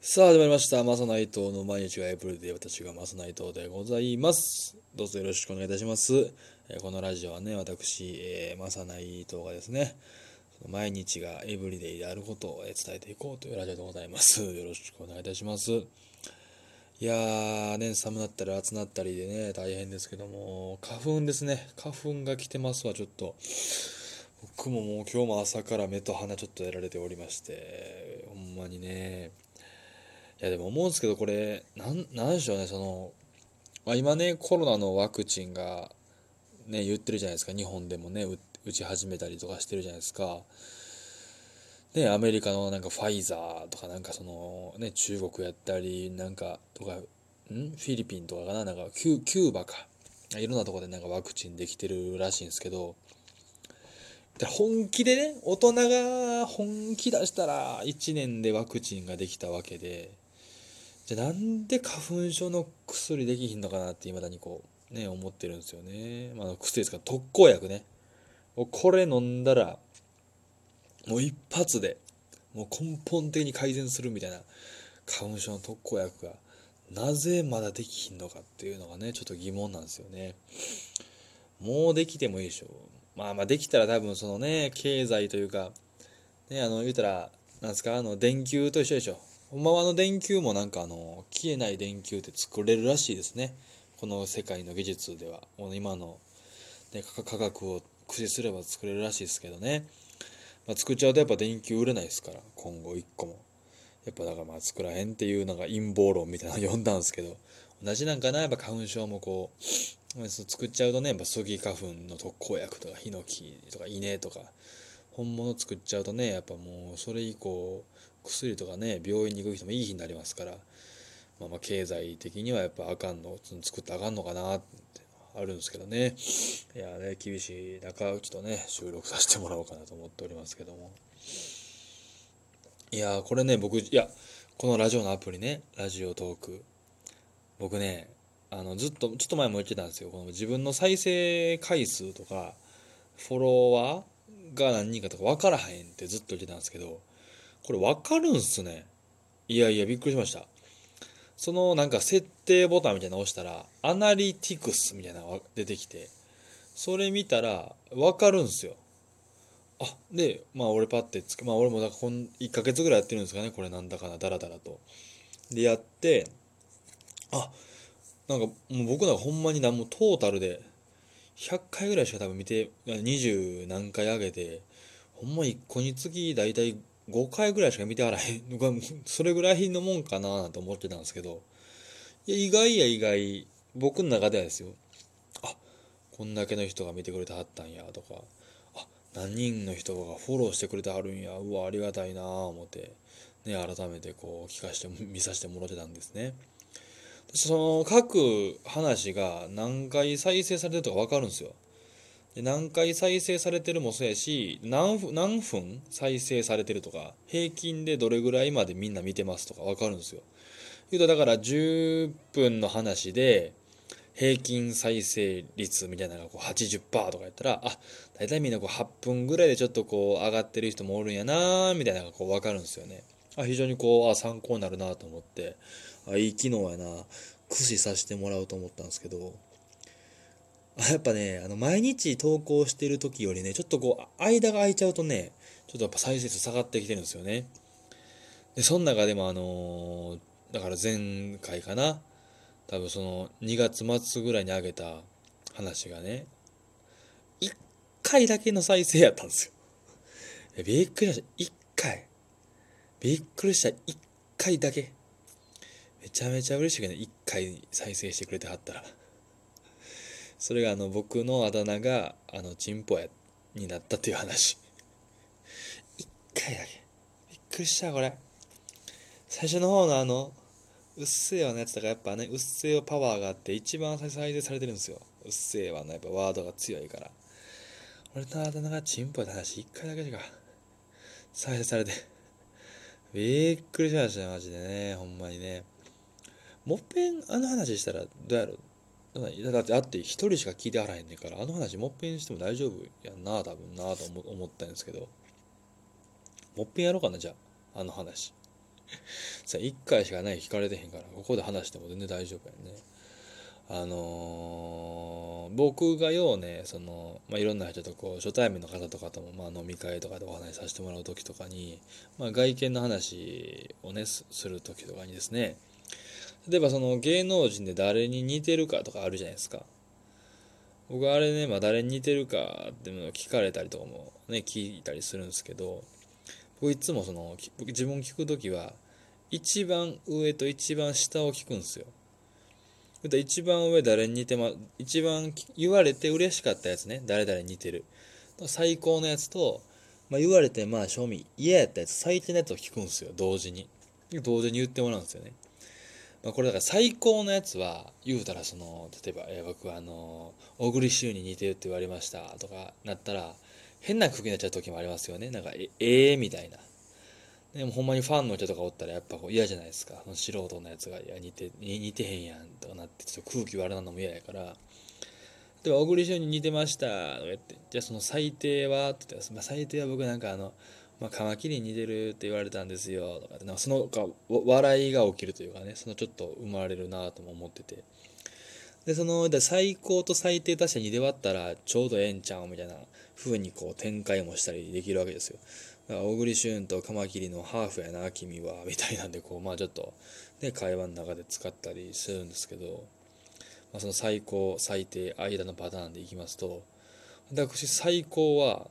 さあ始まりました。マサナイトの毎日がエイプリルで私がマサナイトでございます。どうぞよろしくお願いいたします。えこのラジオはね、私、えーマサナイトがですね、毎日がエブリデイであることを伝えていこうというラジオでございます。よろしくお願いいたします。いやー、ね、寒なったり暑なったりでね、大変ですけども、花粉ですね。花粉が来てますわ、ちょっと。僕ももう今日も朝から目と鼻ちょっとやられておりまして、ほんまにね、いやでも思うんですけどこれなんなんでしょうねその、まあ、今ねコロナのワクチンがね言ってるじゃないですか。日本でもね打ち始めたりとかしてるじゃないですか。でアメリカのなんかファイザーとかなんかそのね中国やったりなんかとかん？フィリピンとかかななんかキュキューバか。いろんなとこでなんかワクチンできてるらしいんですけど。本気でね大人が本気出したら1年でワクチンができたわけで。じゃあなんで花粉症の薬できひんのかなっていまだにこうね思ってるんですよね、まあ、薬ですから特効薬ね。これ飲んだらもう一発でもう根本的に改善するみたいな花粉症の特効薬がなぜまだできひんのかっていうのがねちょっと疑問なんですよね。もうできてもいいでしょう。まあまあできたら多分そのね経済というかねあの言うたらなんですかあの電球と一緒でしょ。ほんまの電球もなんかあの消えない電球って作れるらしいですね。この世界の技術では。もう今の、ね、科科学を駆使すれば作れるらしいですけどね、まあ、作っちゃうとやっぱ電球売れないですから今後1個も。やっぱだからまあ作らへんっていうのが陰謀論みたいなの読んだんですけど同じなんかな？やっぱ花粉症もこうそう作っちゃうとねやっぱスギ花粉の特効薬とかヒノキとか稲とか本物作っちゃうとねやっぱもうそれ以降薬とかね病院に行く人もいい日になりますから、まあ、まあ経済的にはやっぱあかんの作ったらあかんのかなってあるんですけどね。いやね厳しい中ちょっとね収録させてもらおうかなと思っておりますけども。いやこれね僕いやこのラジオのアプリねラジオトーク。僕ねあのずっとちょっと前も言ってたんですよ。この自分の再生回数とかフォロワーが何人かとか分からへんってずっと言ってたんですけどこれ分かるんすね。いやいやびっくりしました。そのなんか設定ボタンみたいなの押したらアナリティクスみたいなのが出てきてそれ見たら分かるんすよ。あでまあ俺パッてつけまあ俺もだからこん1ヶ月ぐらいやってるんですかね。これなんだかなダラダラと。でやってあなんかもう僕なんかほんまに何もトータルで100回ぐらいしか多分見て20何回上げてほんま1個につき大体5回ぐらいしか見てあらへんのがそれぐらいのもんかななんて思ってたんですけど。いや意外や意外。僕の中ではですよ。あこんだけの人が見てくれてはったんやとか。あ何人の人がフォローしてくれてはるんや。うわありがたいなあ思って。ね改めてこう聞かして見させてもらってたんですね。その各話が何回再生されてるとか分かるんですよ。何回再生されてるもそうやし何分何分再生されてるとか平均でどれぐらいまでみんな見てますとか分かるんですよ。言うとだから10分の話で平均再生率みたいなのがこう80%とかやったらあ大体みんなこう8分ぐらいでちょっとこう上がってる人もおるんやなみたいなのがこう分かるんですよね。あ非常にこうあ参考になるなと思ってあいい機能やな。駆使させてもらおうと思ったんですけど。やっぱねあの毎日投稿してる時よりねちょっとこう間が空いちゃうとねちょっとやっぱ再生数下がってきてるんですよね。でその中でもあのーだから前回かな多分その2月末ぐらいに上げた話がね1回だけの再生やったんですよ。びっくりした。1回。びっくりした。1回だけ。めちゃめちゃ嬉しいけどね1回再生してくれてはったら。それがあの僕のあだ名があのチンポやになったっていう話。1回だけ。びっくりしたこれ。最初の方のあのうっせぇわのやつとかやっぱねうっせぇわパワーがあって一番再生されてるんですよ。うっせぇわのやっぱワードが強いから。俺のあだ名がチンポやって話1回だけしか。再生されて。びっくりしましたよマジでね。ほんまにね。もっぺんあの話したらどうやろう。だってあって一人しか聞いてはらへんねんからあの話もっぺんしても大丈夫やんな多分なと思ったんですけど。もっぺんやろうかなじゃあ。あの話。さ1回しかない聞かれてへんからここで話しても全然大丈夫やんね。あのー、僕がようねその、まあ、いろんな人とこう初対面の方とかとも、まあ、飲み会とかでお話しさせてもらう時とかに、まあ、外見の話をねする時とかにですね例えばその芸能人で誰に似てるかとかあるじゃないですか。僕あれね、まあ、誰に似てるかっていうのを聞かれたりとかもね聞いたりするんですけど僕いつもその自分聞く時は一番上と一番下を聞くんですよ。一番上誰に似てま一番言われて嬉しかったやつね。誰々に似てる。最高のやつと、まあ、言われてまあ賞味嫌やったやつ最低のやつを聞くんですよ。同時に。同時に言ってもらうんですよね、まあ、これだから最高のやつは言うたらその例えば、えー、僕はあの小栗旬に似てるって言われましたとかなったら変な空気になっちゃう時もありますよね。なんかええー、みたいな。でもほんまにファンの人とかおったらやっぱこう嫌じゃないですか。素人のやつがいや似て似てへんやんとかなってちょっと空気悪なのも嫌やから。では小栗旬に似てましたとか言ってじゃあその最低はって言ったら、まあ、最低は僕なんかあのまあ、カマキリに似てるって言われたんですよとかなんかそのか笑いが起きるというかねそのちょっと生まれるなとも思ってて。でその最高と最低確かにで割ったらちょうどええんちゃうみたいな風にこう展開もしたりできるわけですよ。小栗旬とカマキリのハーフやな君はみたいなんでこうまあちょっとね会話の中で使ったりするんですけど、まあ、その最高最低間のパターンでいきますと私最高は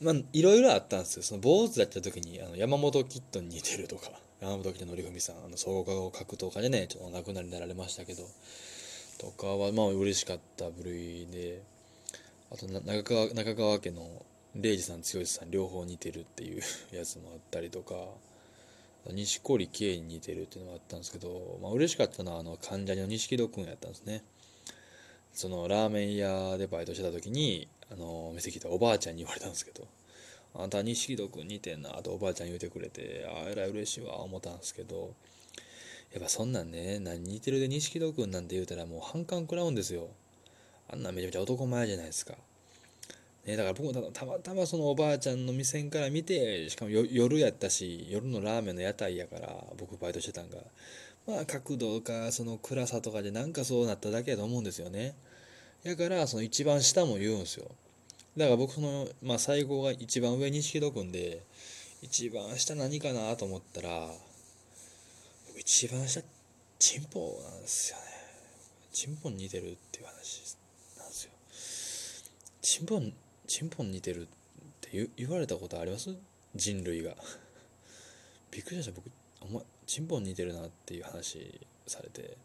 まあいろいろあったんですよ。その坊主だった時にあの山本キッドに似てるとか山本キッド典文さんあの総合格闘家でねちょっとお亡くなりになられましたけどとかはまあ嬉しかった部類であと中川中川家の礼二さん剛さん両方似てるっていう やつもあったりとか錦織圭に似てるっていうのもあったんですけど、まあ嬉しかったのはあの関ジャニの錦戸君やったんですね。そのラーメン屋でバイトしてた時にあの店来たおばあちゃんに言われたんですけど「あんた錦戸君似てんな」とおばあちゃん言うてくれてあえらい嬉しいわ思ったんですけどやっぱそんなんね何似てるで錦戸君なんて言うたらもう反感食らうんですよ。あんなめちゃめちゃ男前じゃないですか。ね、だから僕もたまたまそのおばあちゃんの目線から見てしかも夜やったし夜のラーメンの屋台やから僕バイトしてたんがまあ角度かその暗さとかでなんかそうなっただけやと思うんですよね。だからその一番下も言うんですよ。だから僕その、まあ、最後が一番上に錦戸君で一番下何かなと思ったら一番下チンポなんですよね。チンポに似てるっていう話なんですよ。チンポンチンポン似てるって言われたことあります？人類が。びっくりした。僕お前チンポン似てるなっていう話されて。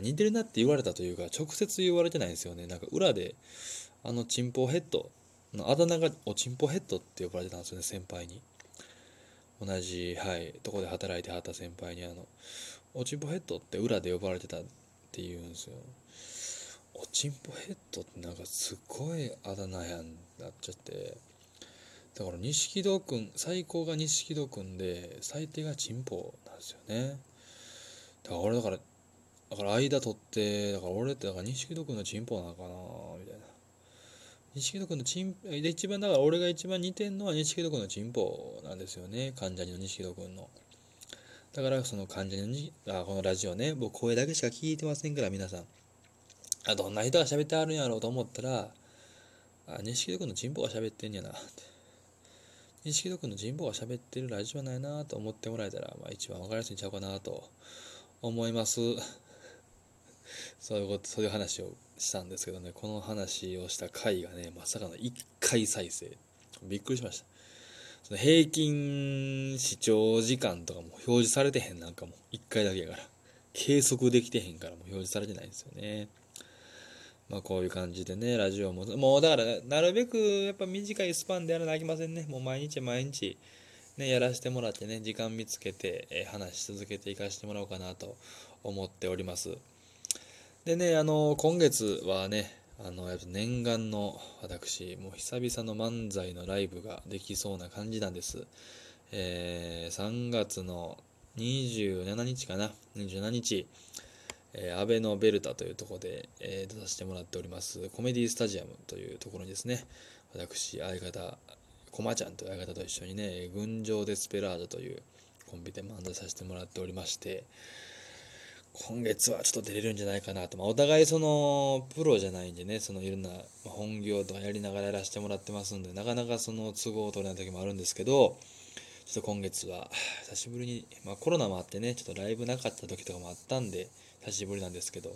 似てるなって言われたというか直接言われてないんですよね。なんか裏であのチンポヘッドのあだ名がおチンポヘッドって呼ばれてたんですよね先輩に。同じはいとこで働いてはった先輩にあのおチンポヘッドって裏で呼ばれてたっていうんですよ。おちんぽヘッドってなんかすごいあだ名やんなっちゃって。だから錦戸君最高が錦戸君で最低がチンポなんですよね。だから俺だからだから間取ってだから俺ってだから錦戸君のチンポなのかなみたいな。錦戸君のチンで一番だから俺が一番似てんのは錦戸君のチンポなんですよね。患者の錦戸君の。だからその患者にあこのラジオね。僕声だけしか聞いてませんから皆さん。あどんな人が喋ってはるんやろうと思ったらあ錦戸君の人望が喋ってんやなって。錦戸君の人望が喋ってるラジオないなと思ってもらえたら、まあ、一番分かりやすいんちゃうかなと思います。そういうことそういう話をしたんですけどね。この話をした回がねまさかの1回再生。びっくりしました。その平均視聴時間とかも表示されてへんなんかも1回だけやから。計測できてへんからもう表示されてないんですよね。まあこういう感じでね、ラジオも、もうだから、なるべくやっぱ短いスパンでやらなきゃいけませんね。もう毎日毎日、ね、やらせてもらってね、時間見つけて、えー、話し続けていかせてもらおうかなと思っております。でね、あの、今月はね、あの、やっぱ念願の私、もう久々の漫才のライブができそうな感じなんです。えー、3月の27日かな、27日、えー、アベノベルタというところで、え、出させてもらっておりますコメディスタジアムというところにですね私相方コマちゃんという相方と一緒にね「群青デスペラード」というコンビで漫才させてもらっておりまして今月はちょっと出れるんじゃないかなと、まあ、お互いそのプロじゃないんでねそのいろんな本業とかやりながらやらせてもらってますんでなかなかその都合を取れない時もあるんですけどちょっと今月は久しぶりに、まあ、コロナもあってねちょっとライブなかった時とかもあったんで久しぶりなんですけど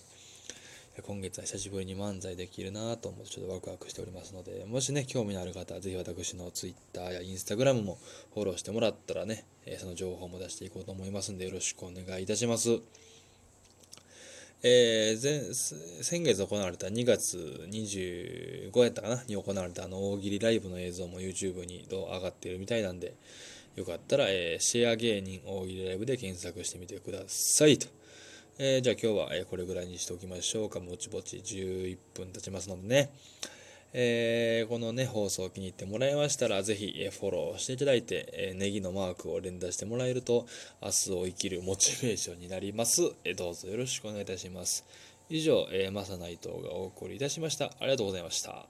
今月は久しぶりに漫才できるなと思ってちょっとワクワクしておりますのでもしね興味のある方はぜひ私の Twitter や Instagram もフォローしてもらったらねその情報も出していこうと思いますんでよろしくお願いいたしますえー、先月行われた2月25やったかなに行われたあの大喜利ライブの映像も YouTube に上がっているみたいなんでよかったら、えー、シェア芸人大喜利ライブで検索してみてくださいと。えー、じゃあ今日は、えこれぐらいにしておきましょうか。ぼちぼち11分経ちますのでね。えー、このね、放送気に入ってもらいましたら、ぜひ、えフォローしていただいて、えネギのマークを連打してもらえると、明日を生きるモチベーションになります。えどうぞよろしくお願いいたします。以上、えー、マサナイトがお送りいたしました。ありがとうございました。